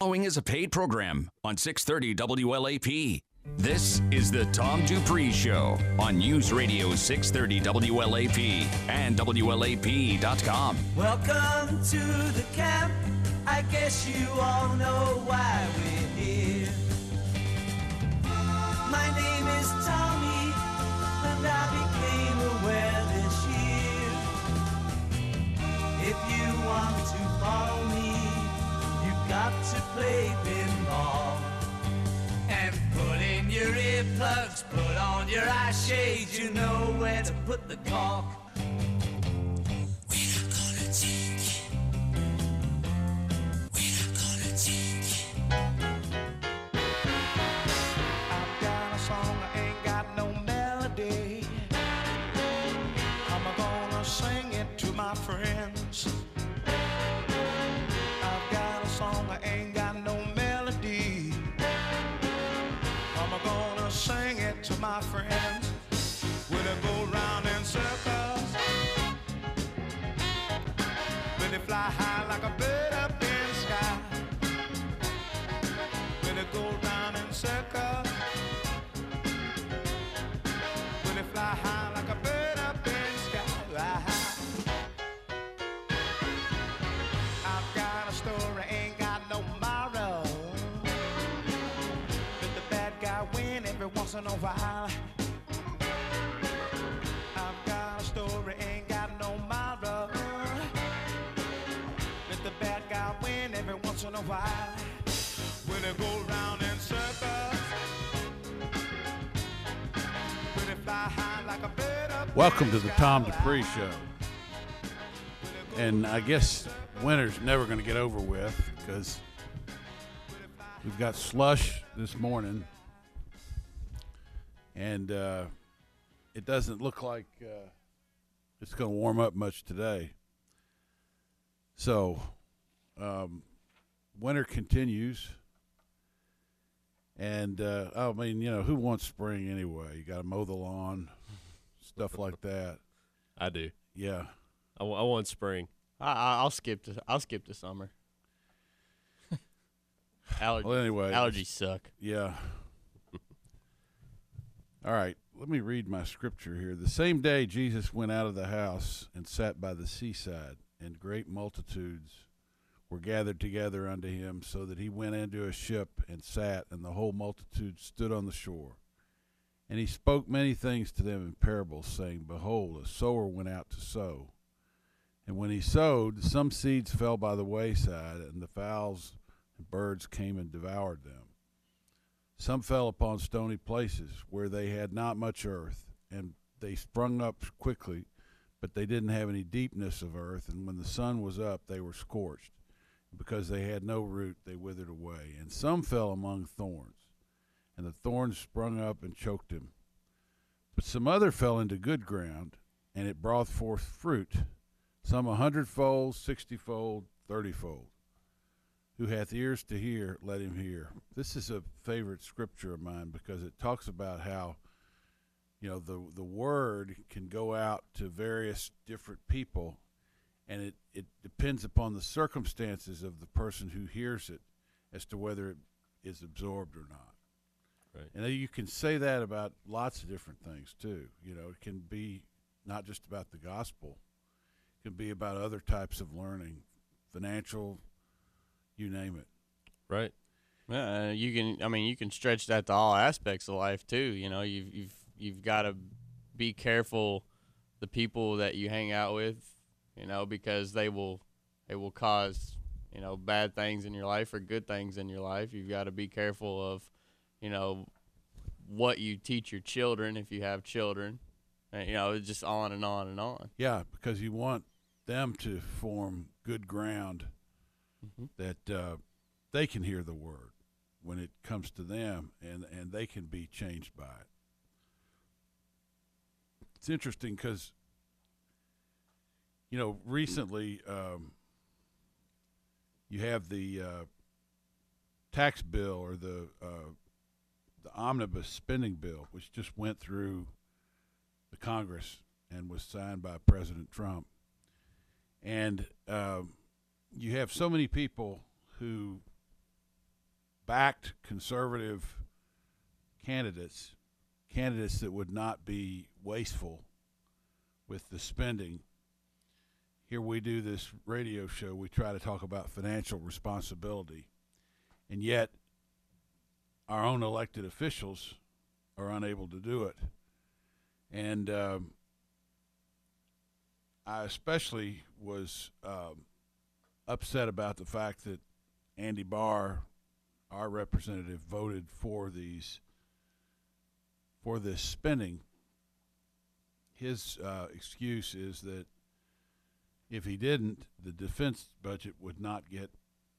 Following is a paid program on 630 WLAP. This is the Tom Dupree Show on News Radio 630 WLAP and WLAP.com. Welcome to the camp. I guess you all know why we're here. My name is Tommy, play. And put in your earplugs, put on your eye shades, you know where to put the cork. We're gonna take once in a while. I've got a story, ain't got no moral. Let the bad guy win every once in a while. Will it go round in circles? Will it fly high like a bird up Welcome to the? Tom Dupree Show. And I guess winter's never going to get over with because we've got slush this morning, and uh, it doesn't look like uh, it's going to warm up much today. So, um, winter continues. And uh, I mean, you know, who wants spring anyway? You got to mow the lawn, stuff like that. I do. Yeah. I, w- I want spring. I, I- I'll skip to I'll skip to summer. Allergies, Well, anyway, allergies suck. Yeah. All right. Let me read my scripture here. The same day Jesus went out of the house and sat by the seaside, and great multitudes were gathered together unto him, so that he went into a ship and sat, and the whole multitude stood on the shore. And he spoke many things to them in parables, saying, Behold, a sower went out to sow. And when he sowed, some seeds fell by the wayside, and the fowls and birds came and devoured them. Some fell upon stony places where they had not much earth, and they sprung up quickly, but they didn't have any deepness of earth. And when the sun was up, they were scorched. Because they had no root, they withered away. And some fell among thorns, and the thorns sprung up and choked him. But some other fell into good ground, and it brought forth fruit, some a hundredfold, sixtyfold, thirtyfold. Who hath ears to hear, let him hear. This is a favorite scripture of mine because it talks about how, you know, the the word can go out to various different people, and it it depends upon the circumstances of the person who hears it as to whether it is absorbed or not. Right. And you can say that about lots of different things too. You know, it can be not just about the gospel; it can be about other types of learning, financial, you name it. Right. Uh, you can, I mean, you can stretch that to all aspects of life too. You know, you've you've you've got to be careful the people that you hang out with. You know, because they will they will cause you know bad things in your life or good things in your life. You've got to be careful of, you know, what you teach your children if you have children. And, you know, it's just on and on and on. Yeah, because you want them to form good ground Mhm. that uh, they can hear the word when it comes to them, and and they can be changed by it. It's interesting because you know recently um, you have the uh, tax bill or the uh, the omnibus spending bill, which just went through the Congress and was signed by President Trump. And um, you have so many people who backed conservative candidates, candidates that would not be wasteful with the spending. Here we do this radio show. We try to talk about financial responsibility, and yet our own elected officials are unable to do it. And um, I especially was um, upset about the fact that Andy Barr, our representative, voted for these for this spending. His uh, excuse is that if he didn't, the defense budget would not get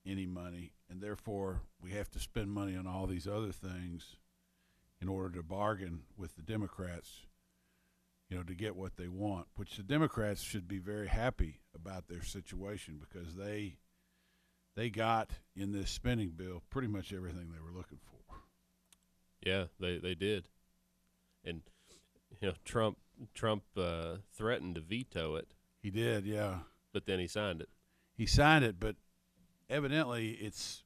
any money, and therefore we have to spend money on all these other things in order to bargain with the Democrats, you know, to get what they want. Which the Democrats should be very happy about their situation because they they got in this spending bill pretty much everything they were looking for. Yeah, they they did, and you know Trump Trump uh, threatened to veto it, He did, yeah. but then he signed it. He signed it, but evidently it's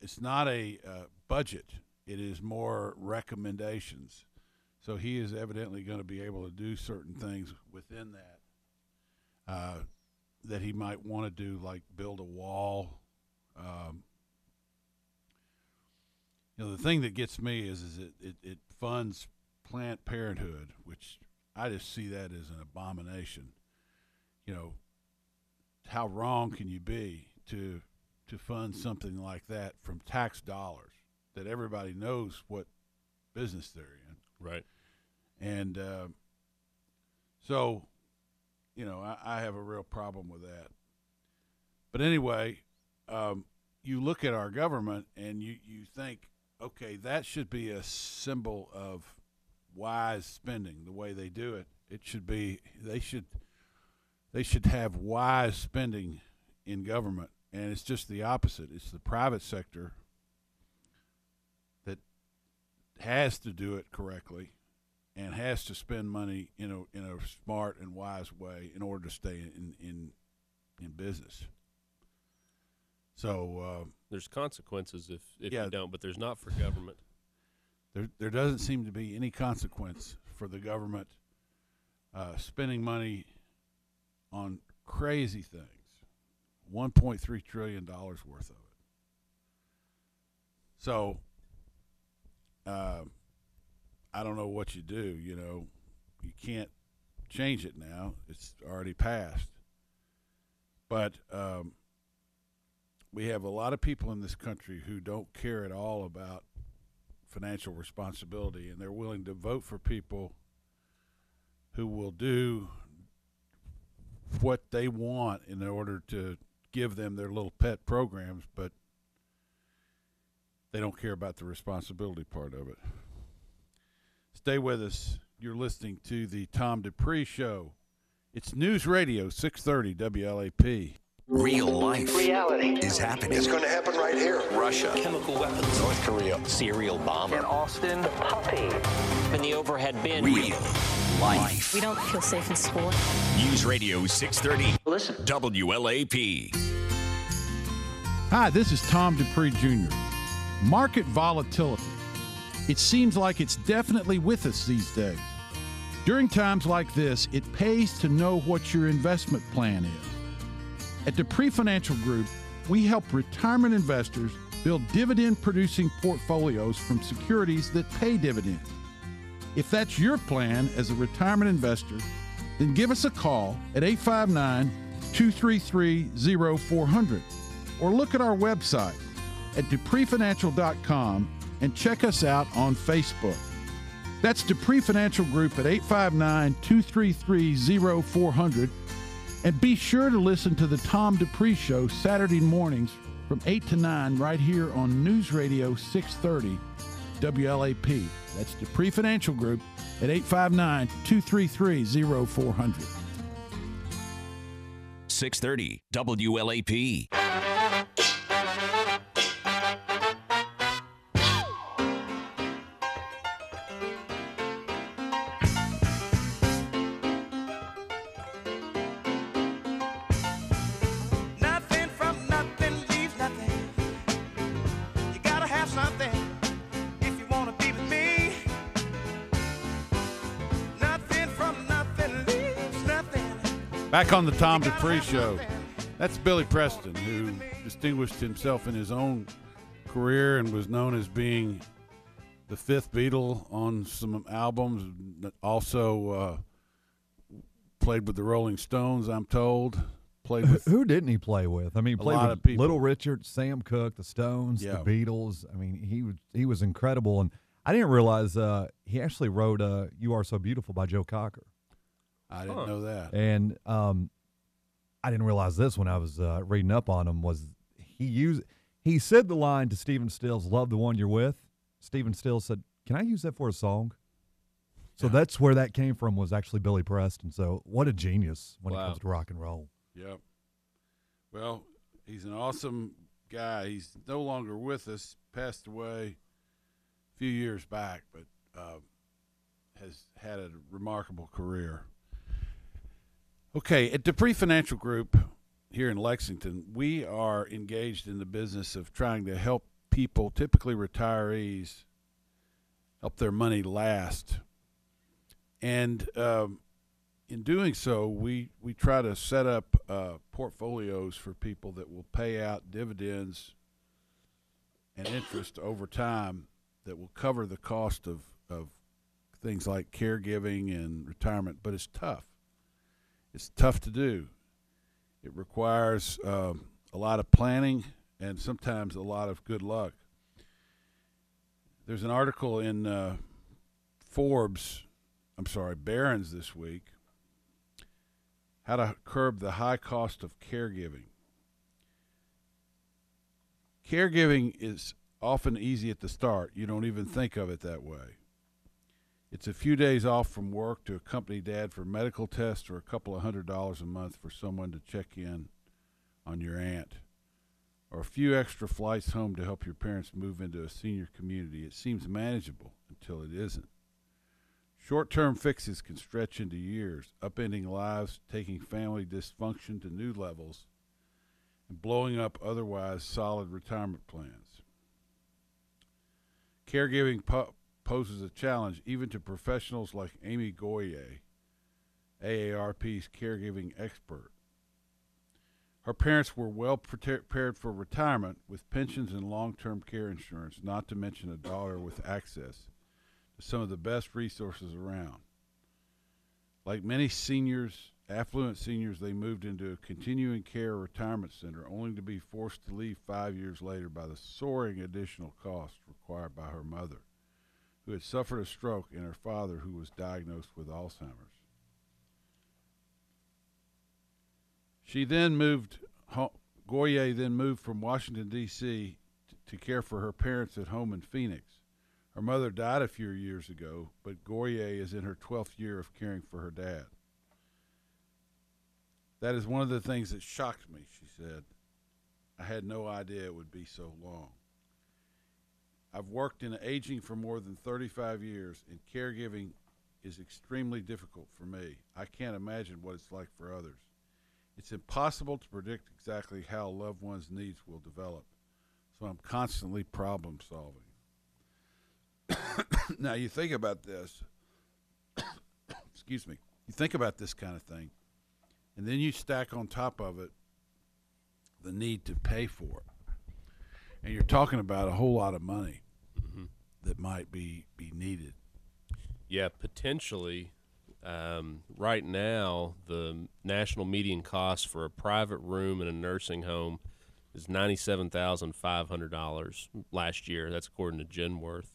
it's not a uh, budget. It is more recommendations. So he is evidently going to be able to do certain things within that uh, that he might want to do, like build a wall. Um, you know, the thing that gets me is is it, it, it funds Planned Parenthood, which I just see that as an abomination. You know, how wrong can you be to to fund something like that from tax dollars that everybody knows what business they're in? Right. And uh, so, you know, I, I have a real problem with that. But anyway, um, you look at our government and you, you think, okay, that should be a symbol of wise spending. The way they do it, it should be they should they should have wise spending in government, and it's just the opposite. It's the private sector that has to do it correctly and has to spend money in a in a smart and wise way in order to stay in in in business. So uh, There's consequences if if Yeah. you don't, but there's not for government. there there doesn't seem to be any consequence for the government uh, spending money on crazy things. One point three trillion dollars worth of it. So uh, I don't know what you do. You know, you can't change it now. It's already passed. But um, we have a lot of people in this country who don't care at all about financial responsibility, and they're willing to vote for people who will do what they want in order to give them their little pet programs, but they don't care about the responsibility part of it. Stay with us. You're listening to the Tom Dupree Show. It's News Radio 630 WLAP. Real life Reality. is happening. It's going to happen right here. Russia, chemical weapons, North Korea. serial bomber, In Austin, puppy, in the overhead bin. real life. We don't feel safe in school. News Radio 630 Listen. WLAP. Hi, this is Tom Dupree Jr. Market volatility. It seems like it's definitely with us these days. During times like this, it pays to know what your investment plan is. At Dupree Financial Group, we help retirement investors build dividend producing portfolios from securities that pay dividends. If that's your plan as a retirement investor, then give us a call at 859 233 0400 or look at our website at dupreefinancial.com and check us out on Facebook. That's Dupree Financial Group at 859 233 0400. And be sure to listen to the Tom Dupree Show Saturday mornings from 8 to 9 right here on News Radio 630 WLAP. That's Dupree Financial Group at 859 233 0400. 630 WLAP. Back on the Tom Dupree Show. That's Billy Preston, who distinguished himself in his own career and was known as being the fifth Beatle on some albums. Also uh, played with the Rolling Stones, I'm told. Played with Who didn't he play with? I mean, played lot with of people. Little Richard, Sam Cooke, the Stones, Yeah. the Beatles. I mean, he was he was incredible, and I didn't realize uh, he actually wrote uh, "You Are So Beautiful" by Joe Cocker, I didn't Huh. know that. and um, I didn't realize this when I was uh, reading up on him was he used he said the line to Stephen Stills, "Love the one you're with." Stephen Stills said, "Can I use that for a song?" So Yeah. that's where that came from. Was actually Billy Preston. So what a genius when it comes to rock and roll. Yep. Well, he's an awesome guy. He's no longer with us. Passed away a few years back, but uh, has had a remarkable career. Okay, at Dupree Financial Group here in Lexington, we are engaged in the business of trying to help people, typically retirees, help their money last. And um, in doing so, we, we try to set up uh, portfolios for people that will pay out dividends and interest over time that will cover the cost of, of things like caregiving and retirement. But it's tough. It's tough to do. It requires um, a lot of planning and sometimes a lot of good luck. There's an article in uh, Forbes, I'm sorry, Barron's this week how to curb the high cost of caregiving. Caregiving is often easy at the start. You don't even think of it that way. It's a few days off from work to accompany dad for medical tests or a couple of hundred dollars a month for someone to check in on your aunt. Or a few extra flights home to help your parents move into a senior community. It seems manageable until it isn't. Short term fixes can stretch into years, upending lives, taking family dysfunction to new levels, and blowing up otherwise solid retirement plans. Caregiving po- poses a challenge even to professionals like Amy Goyer, AARP's caregiving expert. Her parents were well prepared for retirement with pensions and long term care insurance, not to mention a daughter with access to some of the best resources around. Like many seniors, affluent seniors, they moved into a continuing care retirement center only to be forced to leave five years later by the soaring additional costs required by her mother, who had suffered a stroke, and her father, who was diagnosed with Alzheimer's. She then moved, ho- Goyer then moved from Washington, D.C. to care for her parents at home in Phoenix. Her mother died a few years ago, but Goyer is in her 12th year of caring for her dad. That is one of the things that shocked me, she said. I had no idea it would be so long. I've worked in aging for more than 35 years, and caregiving is extremely difficult for me. I can't imagine what it's like for others. It's impossible to predict exactly how loved one's needs will develop, so I'm constantly problem solving. now, you think about this. Excuse me. You think about this kind of thing, and then you stack on top of it the need to pay for it. And you're talking about a whole lot of money that might be, be needed. Yeah, potentially. Um, right now, the national median cost for a private room in a nursing home is ninety-seven thousand five hundred dollars last year. That's according to Genworth,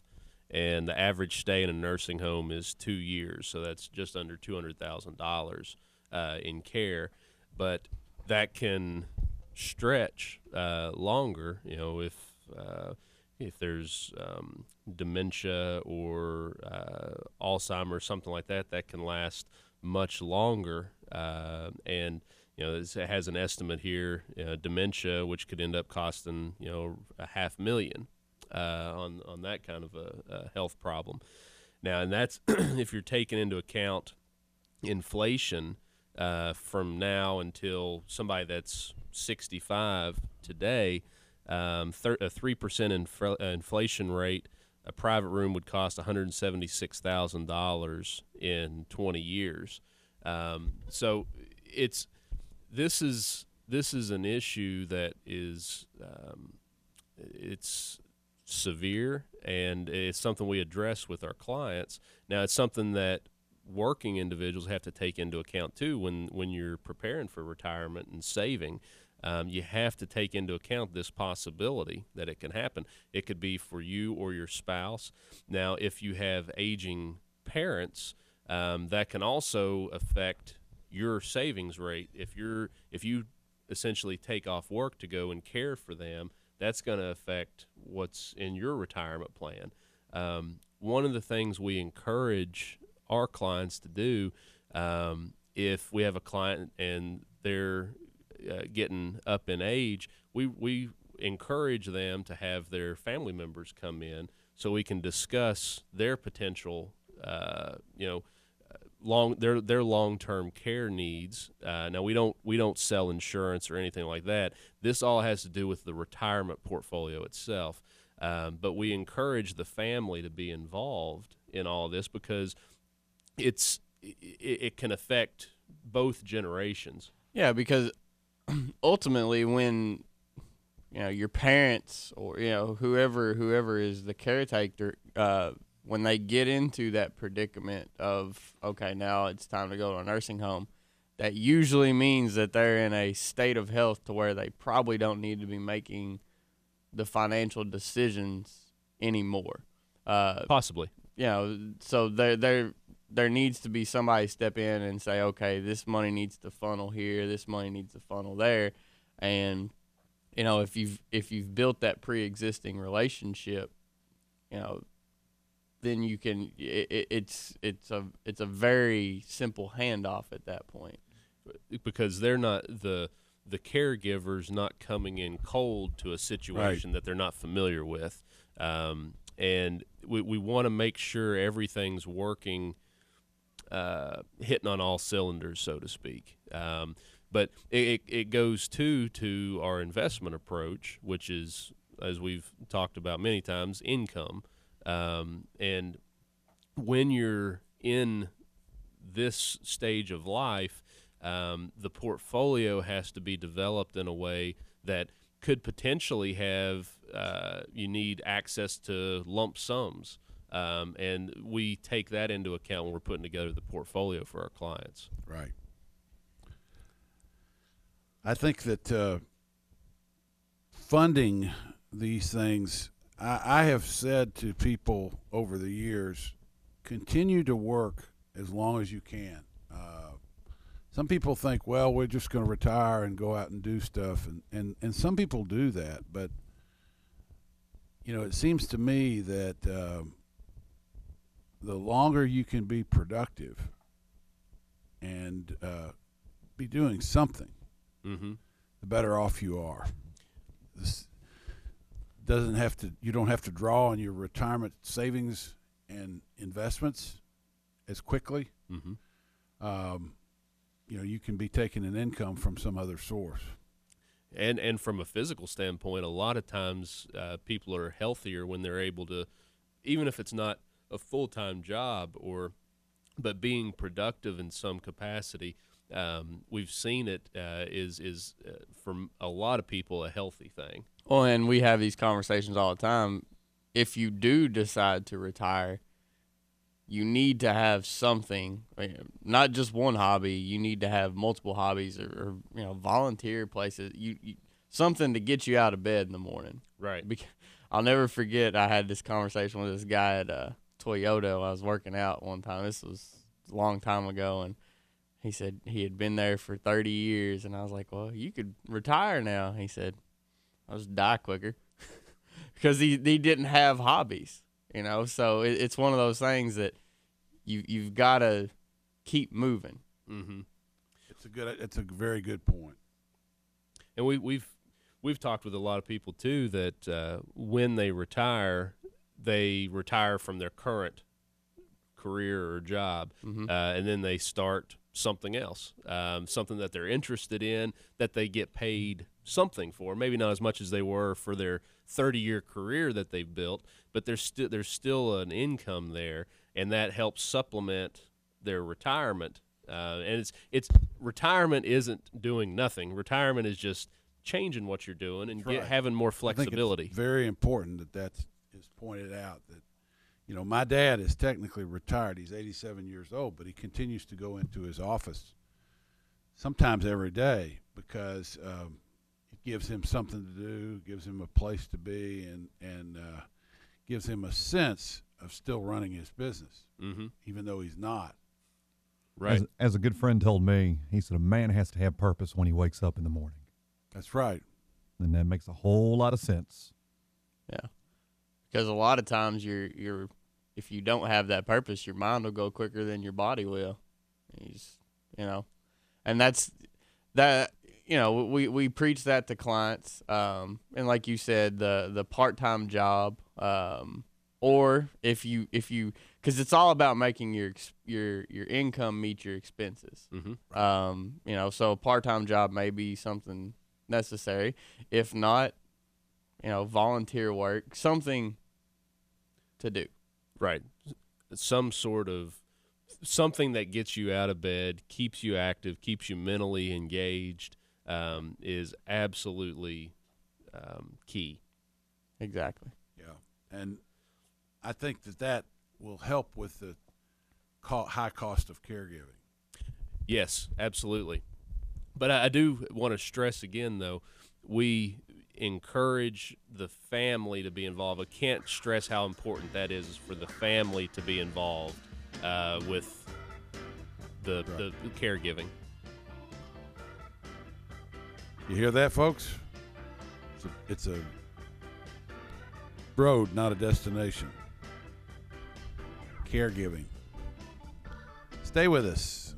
and the average stay in a nursing home is two years, so that's just under two hundred thousand dollars uh, in care. But that can stretch uh, longer. You know, if uh, if there's um, dementia or uh, Alzheimer's, something like that, that can last much longer. Uh, and you know, it has an estimate here: uh, dementia, which could end up costing you know a half million uh, on on that kind of a, a health problem. Now, and that's if you're taking into account inflation uh, from now until somebody that's 65 today, um, a three percent uh, inflation rate, a private room would cost 176 thousand dollars in 20 years. Um, so it's this is this is an issue that is um, it's severe and it's something we address with our clients. Now it's something that working individuals have to take into account too when when you're preparing for retirement and saving. Um, you have to take into account this possibility that it can happen. It could be for you or your spouse. Now, if you have aging parents, um, that can also affect your savings rate. If you're if you essentially take off work to go and care for them, that's going to affect what's in your retirement plan. Um, one of the things we encourage our clients to do, um, if we have a client and they're uh, getting up in age, we we encourage them to have their family members come in so we can discuss their potential, uh, you know, long their their long term care needs. Uh, now we don't we don't sell insurance or anything like that. This all has to do with the retirement portfolio itself. Um, but we encourage the family to be involved in all this because it's it, it can affect both generations. Yeah, because ultimately, when you know your parents or you know whoever whoever is the caretaker, uh, when they get into that predicament of okay, now it's time to go to a nursing home, that usually means that they're in a state of health to where they probably don't need to be making the financial decisions anymore. Uh, Possibly. you know, so there there there needs to be somebody step in and say, okay, this money needs to funnel here, this money needs to funnel there, and you know, if you've if you've built that pre-existing relationship, you know, then you can. It, it, it's it's a it's a very simple handoff at that point. because they're not the the caregivers not coming in cold to a situation that they're not familiar with, um, and we we want to make sure everything's working, uh, hitting on all cylinders, so to speak. Um, but it, it, goes too to our investment approach, which is as we've talked about many times, income, um, and when you're in this stage of life, um, the portfolio has to be developed in a way that could potentially have uh, you need access to lump sums. Um, and we take that into account when we're putting together the portfolio for our clients. Right. I think that uh, funding these things, I, I have said to people over the years, continue to work as long as you can. Uh, some people think, well, we're just going to retire and go out and do stuff, and, and, and some people do that, but you know, it seems to me that um, the longer you can be productive and uh, be doing something, Mm-hmm. the better off you are. This doesn't have to. You don't have to draw on your retirement savings and investments as quickly. Mm-hmm. Um, you know, you can be taking an income from some other source. and and from a physical standpoint, a lot of times uh, people are healthier when they're able to, even if it's not a full time job or, but being productive in some capacity. Um, we've seen it uh, is is uh, from a lot of people a healthy thing. Well, and we have these conversations all the time. If you do decide to retire, you need to have something, not just one hobby. You need to have multiple hobbies or, or you know, volunteer places. You, you something to get you out of bed in the morning. Right. Bec- I'll never forget. I had this conversation with this guy at uh, Toyota. I was working out one time. This was a long time ago, and he said he had been there for 30 years. And I was like, "Well, you could retire now." He said, "I'll just die quicker," because he he didn't have hobbies, you know. So it, it's one of those things that you you've got to keep moving. Mm-hmm. It's a good. It's a very good point. and we, we've we've talked with a lot of people too that uh, when they retire, they retire from their current career or job, Mhm. uh, and then they start something else, um, something that they're interested in that they get paid something for. Maybe not as much as they were for their 30 year career that they've built, but there's still there's still an income there, and that helps supplement their retirement Uh, and it's it's retirement isn't doing nothing. Retirement is just changing what you're doing and get, right. having more flexibility. very important that that is pointed out that you know my dad is technically retired. He's 87 years old, but he continues to go into his office sometimes every day because um, it gives him something to do, gives him a place to be, and and uh, gives him a sense of still running his business, mm-hmm. even though he's not. Right. As, as a good friend told me, he said a man has to have purpose when he wakes up in the morning, That's right. and that makes a whole lot of sense. Yeah, because a lot of times you're you're if you don't have that purpose, your mind will go quicker than your body will. You, you know, and that's that. You know, we we preach that to clients, um, and like you said, the the part time job, um, or if you if you because it's all about making your your your income meet your expenses. Mm-hmm. Um, you know, so a part time job may be something necessary. If not, you know, volunteer work, something to do. Right. Some sort of something that gets you out of bed, keeps you active, keeps you mentally engaged, um, is absolutely um, key. Exactly. Yeah, and I think that that will help with the co- high cost of caregiving. Yes, absolutely. But I, I do want to stress again, though, we encourage the family to be involved. I can't stress how important that is for the family to be involved uh, with the, the caregiving. You hear that, folks? It's a, it's a road, not a destination. Caregiving. Stay with us.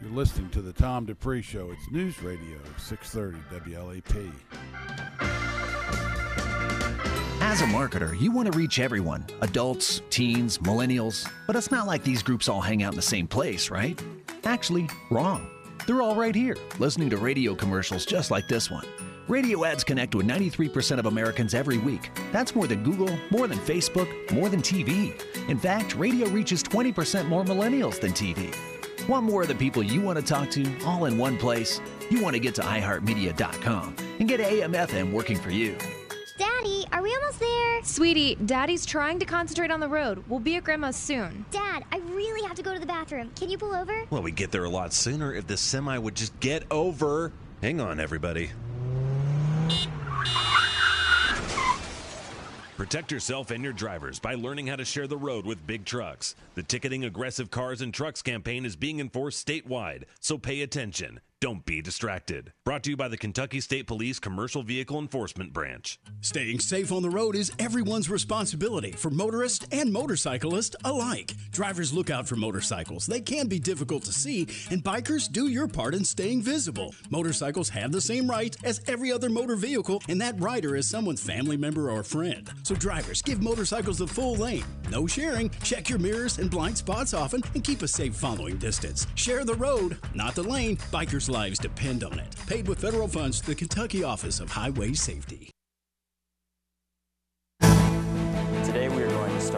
You're listening to the Tom Dupree Show. It's News Radio 630 WLAP. As a marketer, you want to reach everyone adults, teens, millennials. But it's not like these groups all hang out in the same place, right? Actually, wrong. They're all right here, listening to radio commercials just like this one. Radio ads connect with 93% of Americans every week. That's more than Google, more than Facebook, more than TV. In fact, radio reaches 20% more millennials than TV. Want more of the people you want to talk to all in one place? You want to get to iHeartMedia.com and get AM FM working for you. Sweetie, Daddy's trying to concentrate on the road. We'll be at Grandma's soon. Dad, I really have to go to the bathroom. Can you pull over? Well, we'd get there a lot sooner if the semi would just get over. Hang on, everybody. Protect yourself and your drivers by learning how to share the road with big trucks. The Ticketing Aggressive Cars and Trucks campaign is being enforced statewide, so pay attention. Don't be distracted. Brought to you by the Kentucky State Police Commercial Vehicle Enforcement Branch. Staying safe on the road is everyone's responsibility for motorists and motorcyclists alike. Drivers look out for motorcycles. They can be difficult to see, and bikers do your part in staying visible. Motorcycles have the same rights as every other motor vehicle, and that rider is someone's family member or friend. So drivers, give motorcycles the full lane. No sharing, check your mirrors and blind spots often, and keep a safe following distance. Share the road, not the lane. Bikers' lives depend on it. Paid with federal funds to the Kentucky Office of Highway Safety. Today we are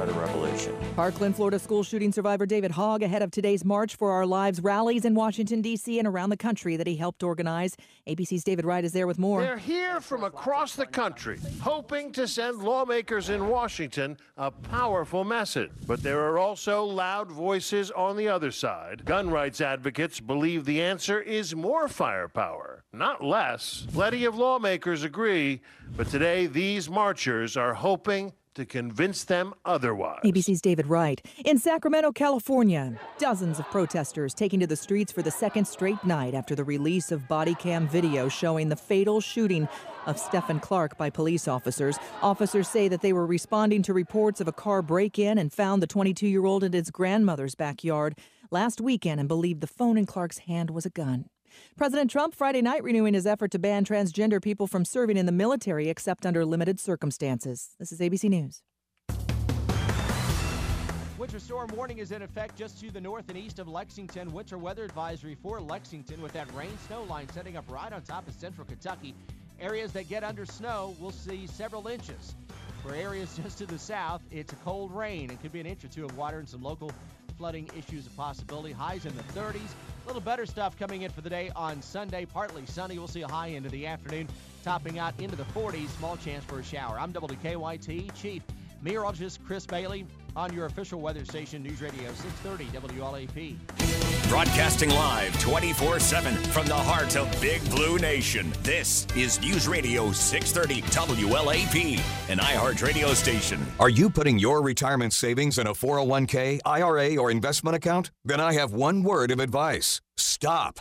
going to start a revolution. Parkland, Florida school shooting survivor David Hogg ahead of today's March for Our Lives rallies in Washington, D.C. and around the country that he helped organize. ABC's David Wright is there with more. They're here from across the country, hoping to send lawmakers in Washington a powerful message. But there are also loud voices on the other side. Gun rights advocates believe the answer is more firepower, not less. Plenty of lawmakers agree, but today these marchers are hoping to convince them otherwise. ABC's David Wright. In Sacramento, California, dozens of protesters taking to the streets for the second straight night after the release of body cam video showing the fatal shooting of Stephon Clark by police officers. Officers say that they were responding to reports of a car break in and found the 22 year old in his grandmother's backyard last weekend and believed the phone in Clark's hand was a gun. President Trump Friday night renewing his effort to ban transgender people from serving in the military except under limited circumstances. This is ABC News. Winter storm warning is in effect just to the north and east of Lexington. Winter weather advisory for Lexington with that rain snow line setting up right on top of central Kentucky. Areas that get under snow will see several inches. For areas just to the south, it's a cold rain and could be an inch or two of water and some local flooding issues a possibility. Highs in the 30s. A little better stuff coming in for the day on Sunday. Partly sunny. We'll see a high into the afternoon, topping out into the 40s. Small chance for a shower. I'm WKYT Chief Meteorologist Chris Bailey on your official weather station, News Radio 630 WLAP. Broadcasting live 24 7 from the heart of Big Blue Nation. This is News Radio 630 WLAP, an iHeart radio station. Are you putting your retirement savings in a 401k, IRA, or investment account? Then I have one word of advice stop.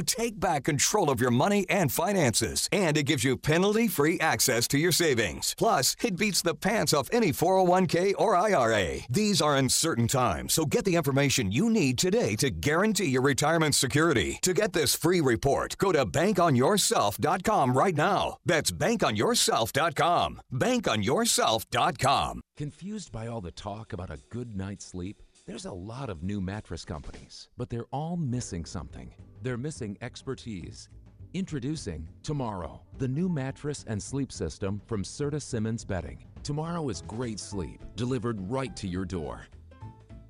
take back control of your money and finances, and it gives you penalty free access to your savings. Plus, it beats the pants off any 401k or IRA. These are uncertain times, so get the information you need today to guarantee your retirement security. To get this free report, go to bankonyourself.com right now. That's bankonyourself.com. Bankonyourself.com. Confused by all the talk about a good night's sleep? There's a lot of new mattress companies, but they're all missing something. They're missing expertise. Introducing Tomorrow, the new mattress and sleep system from Serta Simmons Bedding. Tomorrow is great sleep delivered right to your door.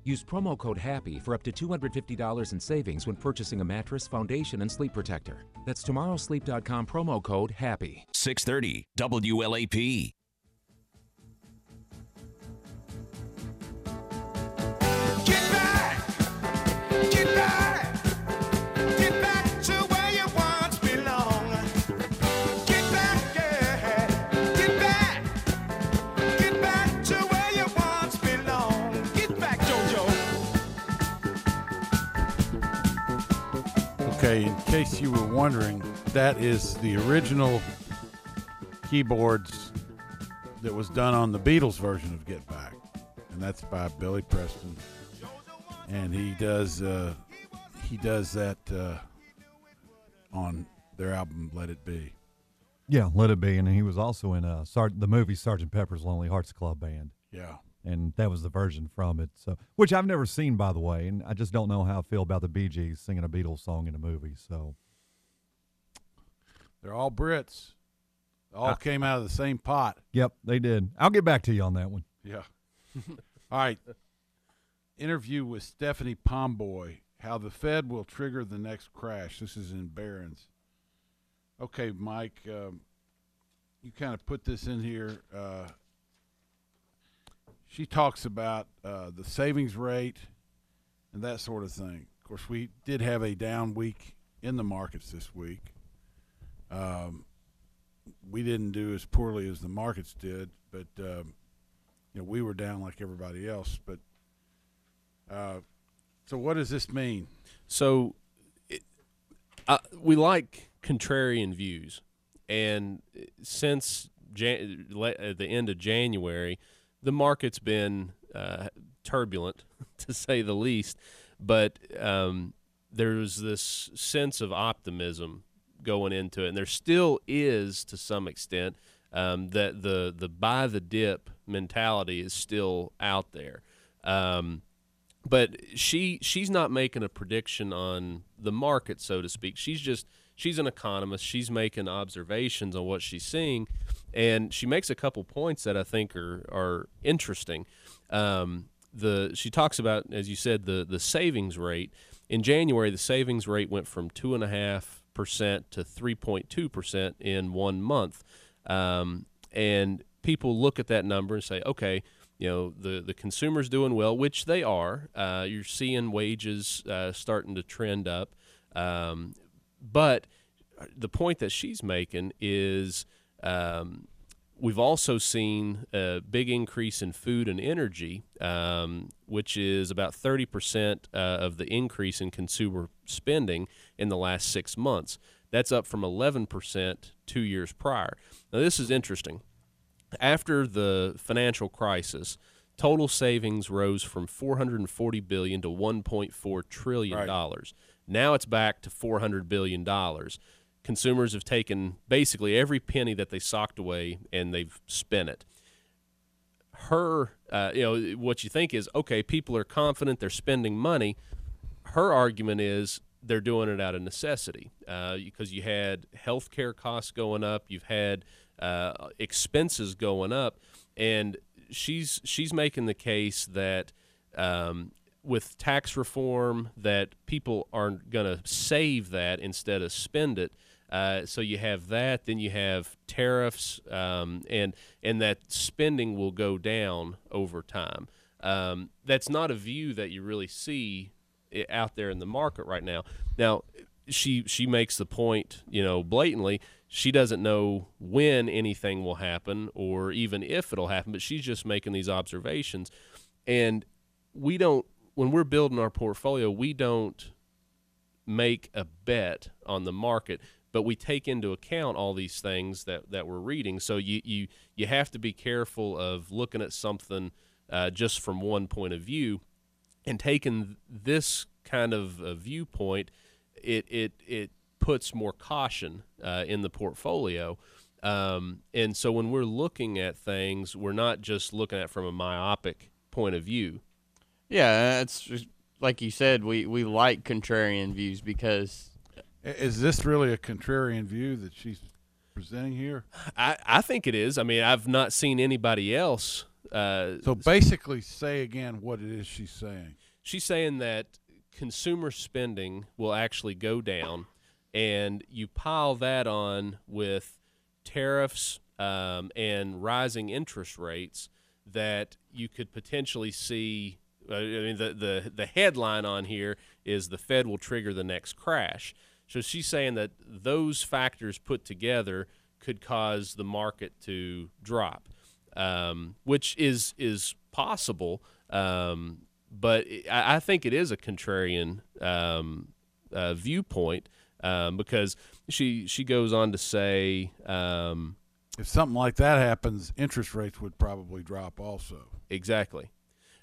Use promo code HAPPY for up to $250 in savings when purchasing a mattress, foundation, and sleep protector. That's tomorrowsleep.com promo code HAPPY. 630 WLAP. Okay, in case you were wondering, that is the original keyboards that was done on the Beatles version of Get Back. And that's by Billy Preston. And he does uh, he does that uh, on their album Let It Be. Yeah, let it be. And he was also in uh, Sar- the movie Sergeant Pepper's Lonely Hearts Club Band. Yeah. And that was the version from it. So, which I've never seen, by the way, and I just don't know how I feel about the Bee Gees singing a Beatles song in a movie. So, They're all Brits. All Uh, came out of the same pot. yep, they did. I'll get back to you on that one. Yeah. All right. Interview with Stephanie Pomboy. How the Fed will trigger the next crash. This is in Barron's. Okay, Mike. Um, you kind of put this in here. Uh, she talks about uh, the savings rate and that sort of thing. Of course, we did have a down week in the markets this week. Um, we didn't do as poorly as the markets did, but um, you know we were down like everybody else. But uh, so, what does this mean? So, it, uh, we like contrarian views, and since Jan- at the end of January, the market's been uh, turbulent, to say the least. But um, there's this sense of optimism going into it, and there still is to some extent. Um, that the the buy the dip mentality is still out there. Um, but she she's not making a prediction on the market, so to speak. She's just she's an economist. She's making observations on what she's seeing, and she makes a couple points that I think are are interesting. Um, the she talks about, as you said, the the savings rate in January. The savings rate went from two and a half percent to three point two percent in one month, um, and people look at that number and say, okay you know the the consumers doing well, which they are. Uh, you're seeing wages uh, starting to trend up, um, but the point that she's making is um, we've also seen a big increase in food and energy, um, which is about 30 percent uh, of the increase in consumer spending in the last six months. That's up from 11 percent two years prior. Now this is interesting after the financial crisis, total savings rose from 440 billion to 1.4 trillion dollars. Now it's back to four hundred billion dollars. Consumers have taken basically every penny that they socked away and they've spent it her, uh, you know, what you think is okay, people are confident they're spending money. Her argument is they're doing it out of necessity uh, because you had healthcare costs going up, you've had uh, expenses going up, and she's she's making the case that um, with tax reform that people are going to save that instead of spend it. Uh, so you have that, then you have tariffs, um, and and that spending will go down over time. Um, that's not a view that you really see out there in the market right now. Now, she she makes the point, you know, blatantly. She doesn't know when anything will happen or even if it'll happen, but she's just making these observations. And we don't when we're building our portfolio, we don't make a bet on the market, but we take into account all these things that, that we're reading. So you, you, you have to be careful of looking at something uh, just from one point of view and taking this kind of viewpoint, it, it, it puts more caution uh, in the portfolio. Um, and so when we're looking at things, we're not just looking at from a myopic point of view. Yeah, it's just, like you said, we, we like contrarian views because Is this really a contrarian view that she's presenting here? I, I think it is. I mean, I've not seen anybody else. Uh, So basically, say again what it is she's saying. she's saying that consumer spending will actually go down, and you pile that on with tariffs um, and rising interest rates, that you could potentially see. I mean, the, the the headline on here is the Fed will trigger the next crash. So she's saying that those factors put together could cause the market to drop, um, which is is possible. Um, but I, I think it is a contrarian um, uh, viewpoint um, because she she goes on to say um, If something like that happens, interest rates would probably drop also. exactly,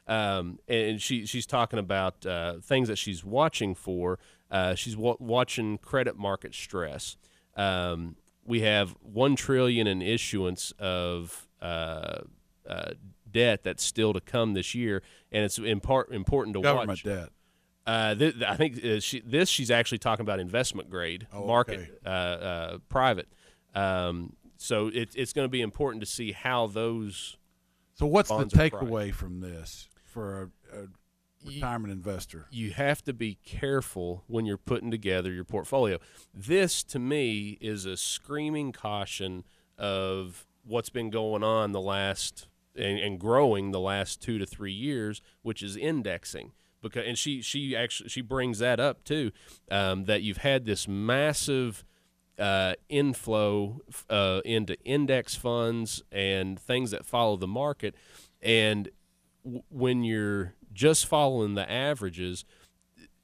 um, and she she's talking about uh, things that she's watching for. Uh, she's wa- watching credit market stress. Um, we have one trillion in issuance of uh, uh, debt that's still to come this year, and it's in part important to Government watch. debt. Uh, th- I think uh, she, this she's actually talking about investment grade Oh, market, okay. uh, uh, private. Um, so it, it's going to be important to see how those. So what's the bonds are priced. takeaway from this for a, a retirement investor? You have to be careful when you're putting together your portfolio. This, to me, is a screaming caution of what's been going on the last and, and growing the last two to three years, which is indexing. Because and she she actually she brings that up too, um, that you've had this massive uh, inflow uh, into index funds and things that follow the market, and w- when you're just following the averages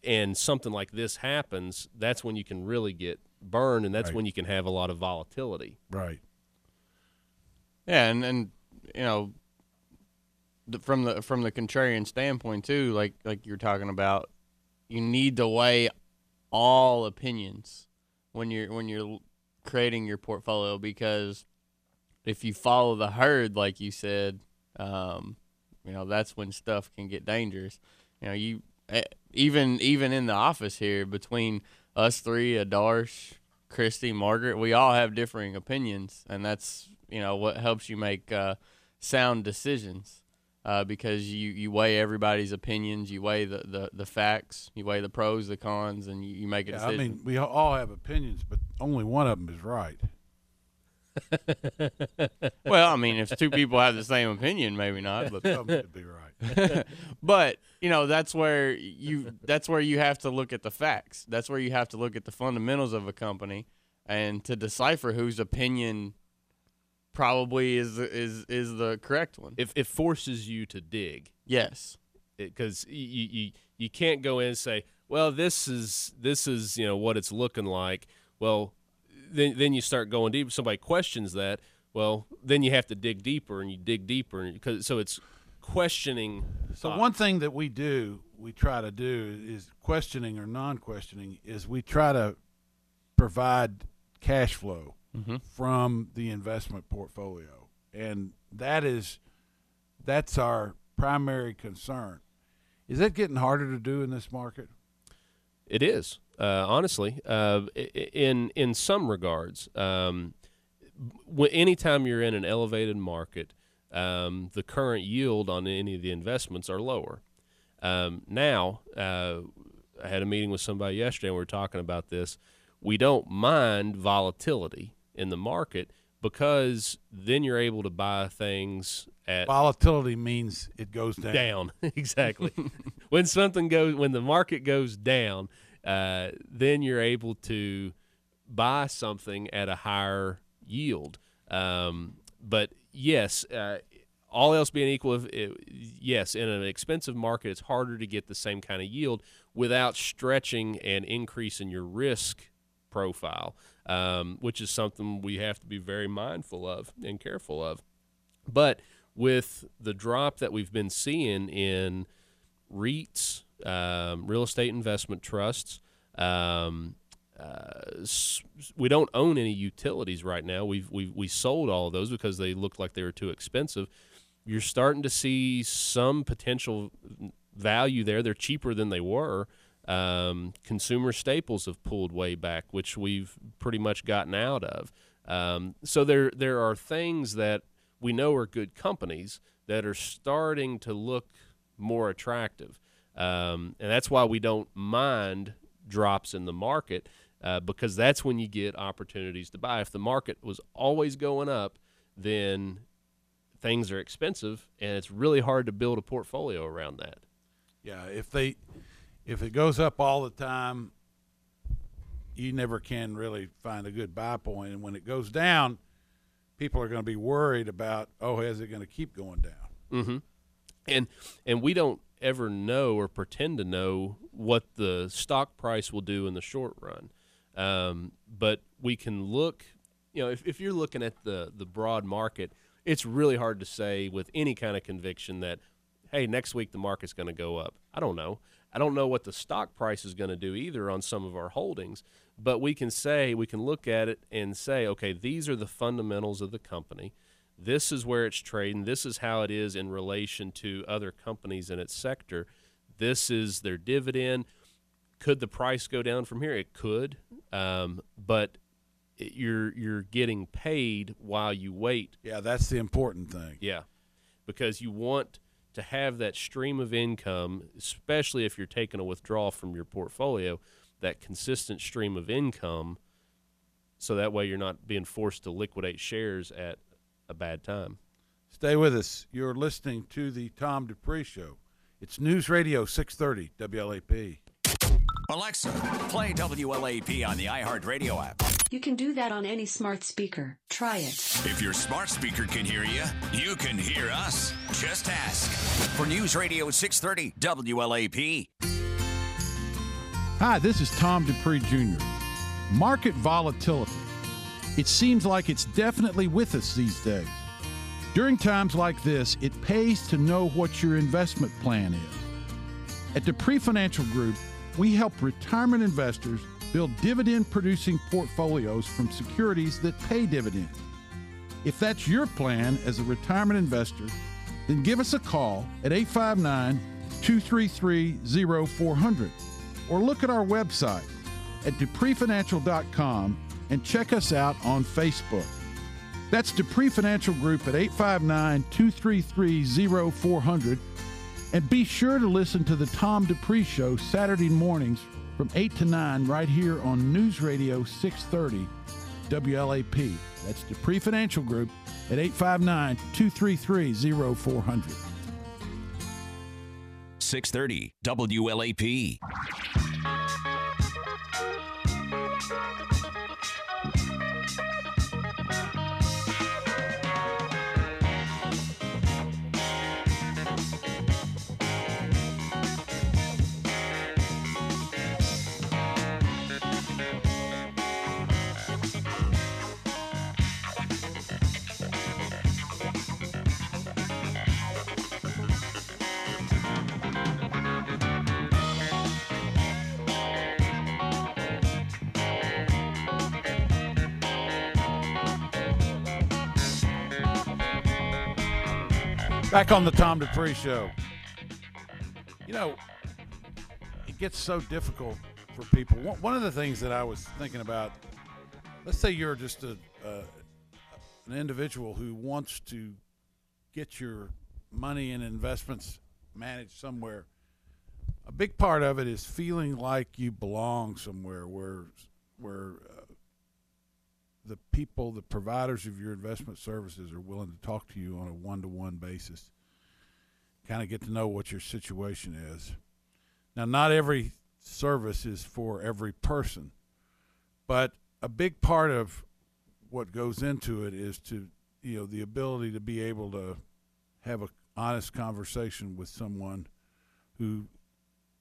and something like this happens, that's when you can really get burned, and that's Right. when you can have a lot of volatility. Right. Yeah, and and you know, the, from the from the contrarian standpoint too, like like you're talking about, you need to weigh all opinions when you're when you're creating your portfolio because if you follow the herd, like you said, um, you know that's when stuff can get dangerous. You know, you eh, even even in the office here between us three, Adarsh, Christy, Margaret, we all have differing opinions, and that's you know what helps you make uh, sound decisions uh, because you, you weigh everybody's opinions, you weigh the, the, the facts, you weigh the pros, the cons, and you, you make a Yeah, I mean, we all have opinions, but only one of them is right. well, I mean, if two people have the same opinion, maybe not, but Some could be right. but you know, that's where you that's where you have to look at the facts. That's where you have to look at the fundamentals of a company and to decipher whose opinion probably is is is the correct one. If it forces you to dig, yes, because you, you you can't go in and say, well, this is this is you know what it's looking like. Well, then then you start going deep. Somebody questions that. Well, then you have to dig deeper, and you dig deeper, and because so it's questioning. So thought. one thing that we do, we try to do is questioning or non-questioning is we try to provide cash flow Mhm. from the investment portfolio, and that is that's our primary concern. Is that getting harder to do in this market? It is uh, honestly, uh, in in some regards. Um, anytime you're in an elevated market, um, the current yield on any of the investments are lower. Um, now, uh, I had a meeting with somebody yesterday, and we were talking about this. We don't mind volatility in the market because then you're able to buy things at Volatility means it goes down. down. exactly. when something goes, when the market goes down, uh, then you're able to buy something at a higher yield. Um, but yes, uh, all else being equal, if it, yes, in an expensive market, it's harder to get the same kind of yield without stretching and increasing your risk profile, um, which is something we have to be very mindful of and careful of. But with the drop that we've been seeing in REITs, um, real estate investment trusts, um, uh, we don't own any utilities right now. We've we we sold all of those because they looked like they were too expensive. You're starting to see some potential value there. They're cheaper than they were. Um, consumer staples have pulled way back, which we've pretty much gotten out of. Um, so there there are things that we know are good companies that are starting to look more attractive, um, and that's why we don't mind drops in the market uh, because that's when you get opportunities to buy. If the market was always going up, then things are expensive, and it's really hard to build a portfolio around that. Yeah, if they if it goes up all the time, you never can really find a good buy point. And when it goes down, people are going to be worried about, oh, is it going to keep going down? Mm-hmm. And and we don't ever know or pretend to know what the stock price will do in the short run. Um, but we can look, you know, if, if you're looking at the the broad market, it's really hard to say with any kind of conviction that, hey, next week the market's going to go up. I don't know. I don't know what the stock price is going to do either on some of our holdings, but we can say we can look at it and say, okay, these are the fundamentals of the company. This is where it's trading. This is how it is in relation to other companies in its sector. This is their dividend. Could the price go down from here? It could, um, but it, you're you're getting paid while you wait. Yeah, that's the important thing. Yeah, because you want to have that stream of income, especially if you're taking a withdrawal from your portfolio, that consistent stream of income, so that way you're not being forced to liquidate shares at a bad time. Stay with us. You're listening to the Tom Dupree Show. It's News Radio 630 WLAP. Alexa, play WLAP on the iHeartRadio app. You can do that on any smart speaker. Try it. If your smart speaker can hear you, you can hear us. Just ask. For News Radio 630 WLAP. Hi, this is Tom Dupree Jr. Market volatility. It seems like it's definitely with us these days. During times like this, it pays to know what your investment plan is. At Dupree Financial Group, we help retirement investors build dividend producing portfolios from securities that pay dividends. If that's your plan as a retirement investor, then give us a call at 859 233 0400 or look at our website at dupreefinancial.com and check us out on Facebook. That's Dupree Financial Group at 859 233 0400. And be sure to listen to the Tom Dupree Show Saturday mornings from 8 to 9 right here on News Radio 630 WLAP. That's Dupree Financial Group at 859 233 0400. 630 WLAP. Back on the Tom Dupree show. You know, it gets so difficult for people. One of the things that I was thinking about, let's say you're just a, uh, an individual who wants to get your money and investments managed somewhere. A big part of it is feeling like you belong somewhere where where the people, the providers of your investment services are willing to talk to you on a one-to-one basis. Kind of get to know what your situation is. Now, not every service is for every person, but a big part of what goes into it is to, you know, the ability to be able to have a honest conversation with someone who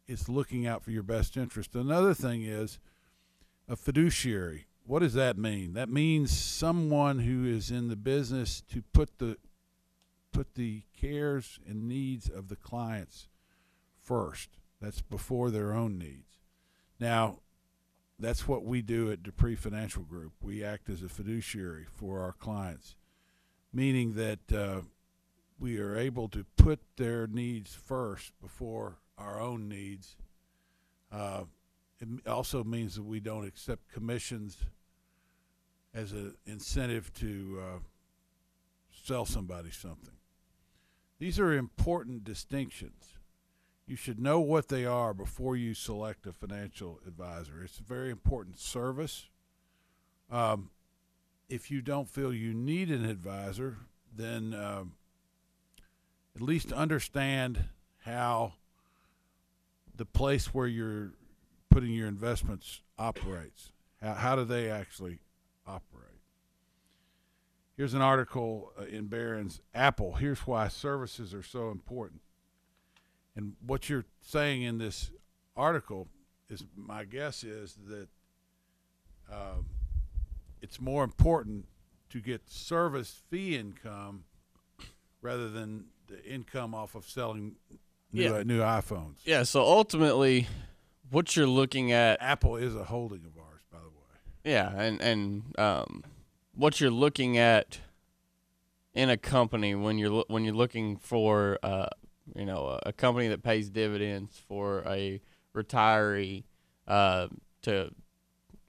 is looking out for your best interest. Another thing is a fiduciary. What does that mean? That means someone who is in the business to put the put the cares and needs of the clients first. That's before their own needs. Now, that's what we do at Dupree Financial Group. We act as a fiduciary for our clients, meaning that uh, we are able to put their needs first before our own needs. Uh, it also means that we don't accept commissions as an incentive to uh, sell somebody something. These are important distinctions. You should know what they are before you select a financial advisor. It's a very important service. Um, if you don't feel you need an advisor, then um, at least understand how the place where you're putting your investments operates. How, how do they actually operate? Here's an article uh, in Barron's Apple. Here's why services are so important. And what you're saying in this article is my guess is that um, it's more important to get service fee income rather than the income off of selling new, Yeah. uh, new iPhones. Yeah, so ultimately, what you're looking at. Apple is a holding of ours, by the way. Yeah, and and um, what you're looking at in a company when you're loo- when you're looking for uh, you know a, a company that pays dividends for a retiree uh, to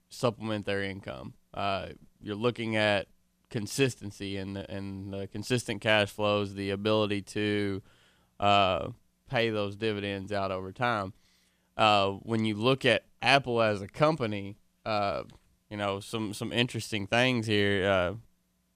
supplement their income. Uh, you're looking at consistency and the, and the consistent cash flows, the ability to uh, pay those dividends out over time. Uh, when you look at Apple as a company, uh, you know some some interesting things here. Uh,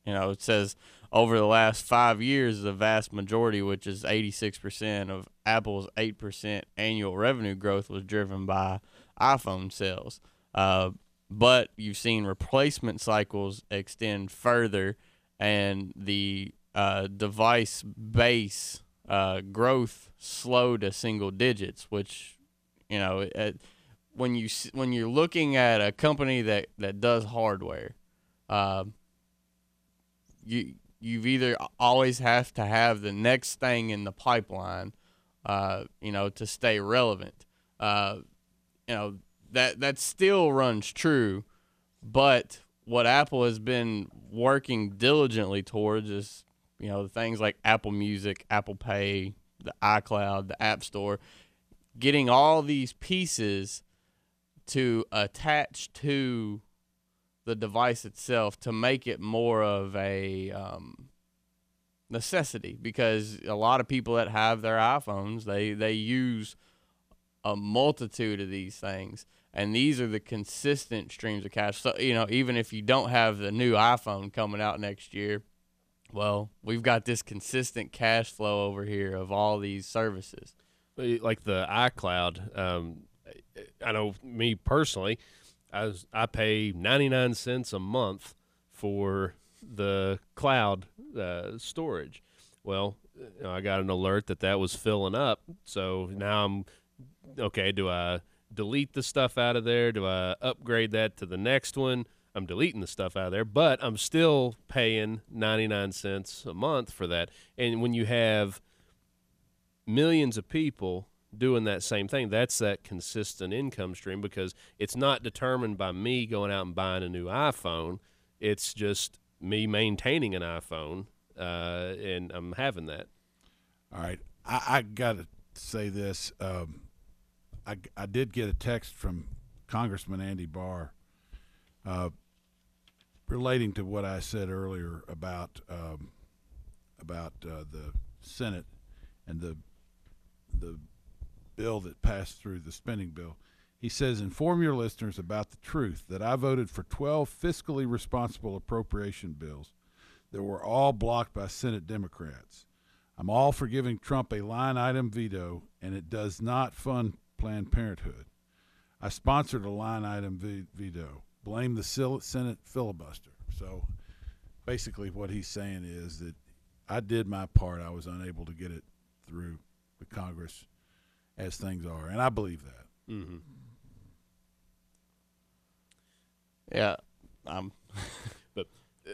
you know, it says over the last five years, the vast majority, which is 86% of Apple's 8% annual revenue growth, was driven by iPhone sales. Uh, but you've seen replacement cycles extend further, and the uh, device base uh, growth slow to single digits, which you know it, when you when you're looking at a company that that does hardware, uh, you you've either always have to have the next thing in the pipeline, uh, you know, to stay relevant. Uh, you know that that still runs true, but what Apple has been working diligently towards is you know things like Apple Music, Apple Pay, the iCloud, the App Store, getting all these pieces to attach to the device itself to make it more of a um, necessity. Because a lot of people that have their iPhones they they use a multitude of these things. And these are the consistent streams of cash. So you know even if you don't have the new iPhone coming out next year well we've got this consistent cash flow over here of all these services like the iCloud. Um, I know me personally, I I pay ninety nine cents a month for the cloud uh, storage. Well, you know, I got an alert that that was filling up, so now I'm okay. Do I delete the stuff out of there? Do I upgrade that to the next one? I'm deleting the stuff out of there, but I'm still paying 99 cents a month for that. And when you have millions of people doing that same thing, that's that consistent income stream because it's not determined by me going out and buying a new iPhone. It's just me maintaining an iPhone, uh, and I'm having that. All right, I, I got to say this. Um, I, I did get a text from Congressman Andy Barr uh, relating to what I said earlier about um, about uh, the Senate and the the bill that passed through the spending bill. He says, "Inform your listeners about the truth that I voted for 12 fiscally responsible appropriation bills that were all blocked by Senate Democrats." I'm all for giving Trump a line item veto, and it does not fund Planned Parenthood. I sponsored a line item ve- veto. Blame the Senate filibuster. So basically, what he's saying is that I did my part. I was unable to get it through the Congress as things are, and I believe that. Mm-hmm. Yeah, um, but uh,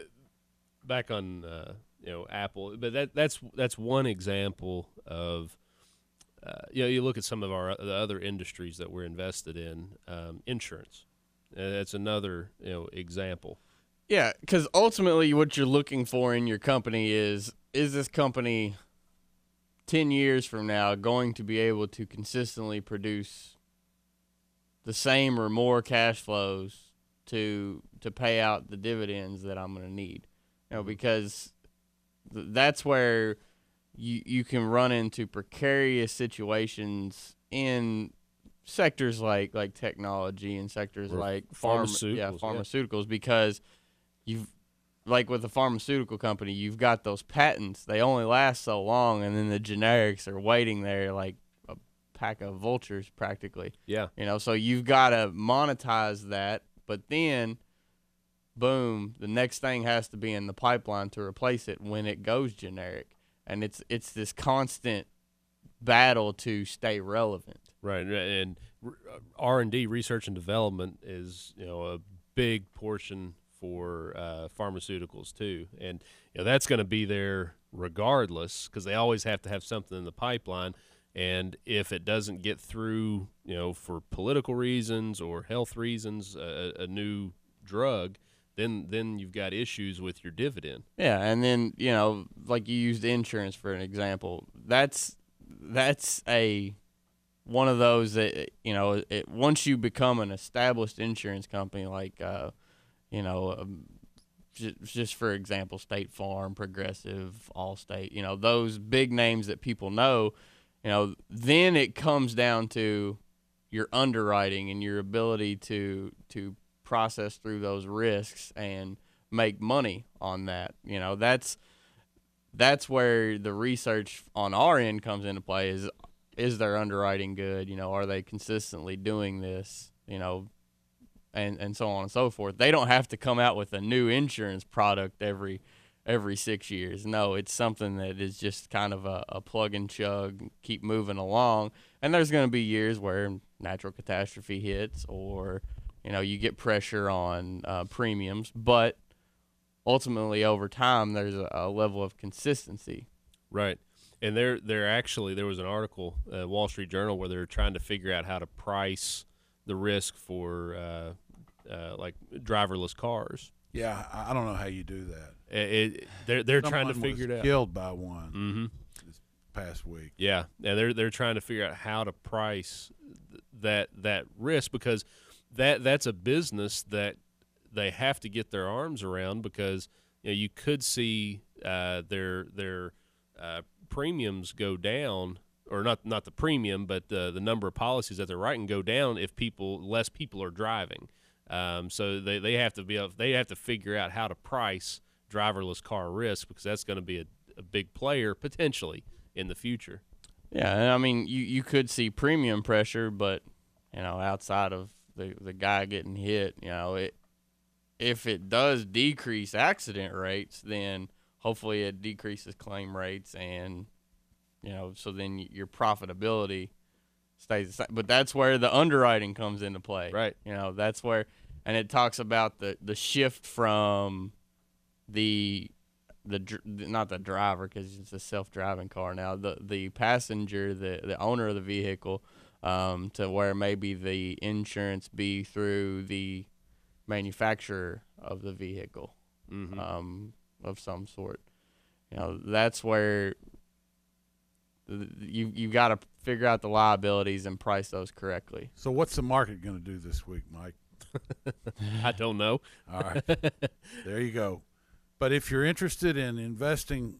back on uh, you know Apple, but that that's that's one example of uh, you know you look at some of our the other industries that we're invested in, um, insurance. Uh, that's another you know example. Yeah, because ultimately, what you're looking for in your company is is this company ten years from now going to be able to consistently produce the same or more cash flows to to pay out the dividends that I'm going to need. You know, mm-hmm. because th- that's where you you can run into precarious situations in sectors like like technology and sectors Or like farm, pharmaceuticals, yeah, yeah. pharmaceuticals because you've like with a pharmaceutical company, you've got those patents. They only last so long, and then the generics are waiting there like a pack of vultures, practically. Yeah. You know, so you've got to monetize that, but then, boom, the next thing has to be in the pipeline to replace it when it goes generic, and it's it's this constant battle to stay relevant. Right, and uh, R and D, research and development, is you know a big portion for uh, pharmaceuticals too, and you know that's going to be there regardless because they always have to have something in the pipeline. And if it doesn't get through, you know, for political reasons or health reasons, a, a new drug, then then you've got issues with your dividend. Yeah, and then you know, like you used insurance for an example. That's that's a one of those that you know. It, once you become an established insurance company, like uh, you know, um, j- just for example, State Farm, Progressive, Allstate, you know, those big names that people know. You know, then it comes down to your underwriting and your ability to to process through those risks and make money on that. You know, that's that's where the research on our end comes into play is is their underwriting good? You know, are they consistently doing this? You know, and and so on and so forth. They don't have to come out with a new insurance product every every six years. No, it's something that is just kind of a, a plug and chug, keep moving along. And there's going to be years where natural catastrophe hits or you know you get pressure on uh, premiums, but ultimately over time there's a, level of consistency. Right. And they're they're actually there was an article, uh, Wall Street Journal, where they're trying to figure out how to price the risk for uh, uh, like driverless cars. Yeah, I don't know how you do that. It, it, they're they're trying to figure it out. Killed by one Mm-hmm. this past week. Yeah, and they're they're trying to figure out how to price th- that that risk because that that's a business that they have to get their arms around because you know you could see uh, their their uh, premiums go down or not not the premium but uh, the number of policies that they're writing go down if people less people are driving. Um, so they, they have to be able, they have to figure out how to price driverless car risk because that's going to be a, a big player potentially in the future. Yeah, I mean you, you could see premium pressure, but you know outside of the the guy getting hit, you know it if it does decrease accident rates, then hopefully it decreases claim rates, and you know so then your profitability stays the same. But that's where the underwriting comes into play, right? You know that's where, and it talks about the the shift from the the not the driver because it's a self-driving car now the the passenger the the owner of the vehicle um, to where maybe the insurance be through the manufacturer of the vehicle Mhm. um, of some sort you know that's where you you got to figure out the liabilities and price those correctly. So what's the market going to do this week, Mike? I don't know. All right. there you go. But if you're interested in investing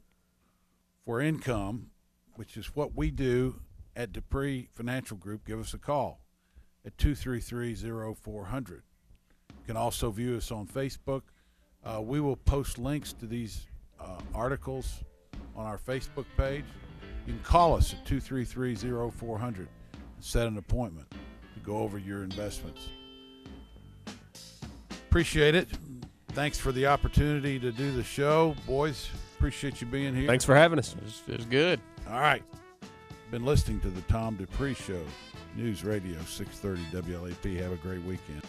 for income, which is what we do at Dupree Financial Group, give us a call at 233-0400. You can also view us on Facebook. Uh, we will post links to these uh, articles on our Facebook page. You can call us at 233-0400 and set an appointment to go over your investments. Appreciate it. Thanks for the opportunity to do the show, boys. Appreciate you being here. Thanks for having us. It was good. All right. Been listening to the Tom Dupree Show, News Radio 630 WLAP. Have a great weekend.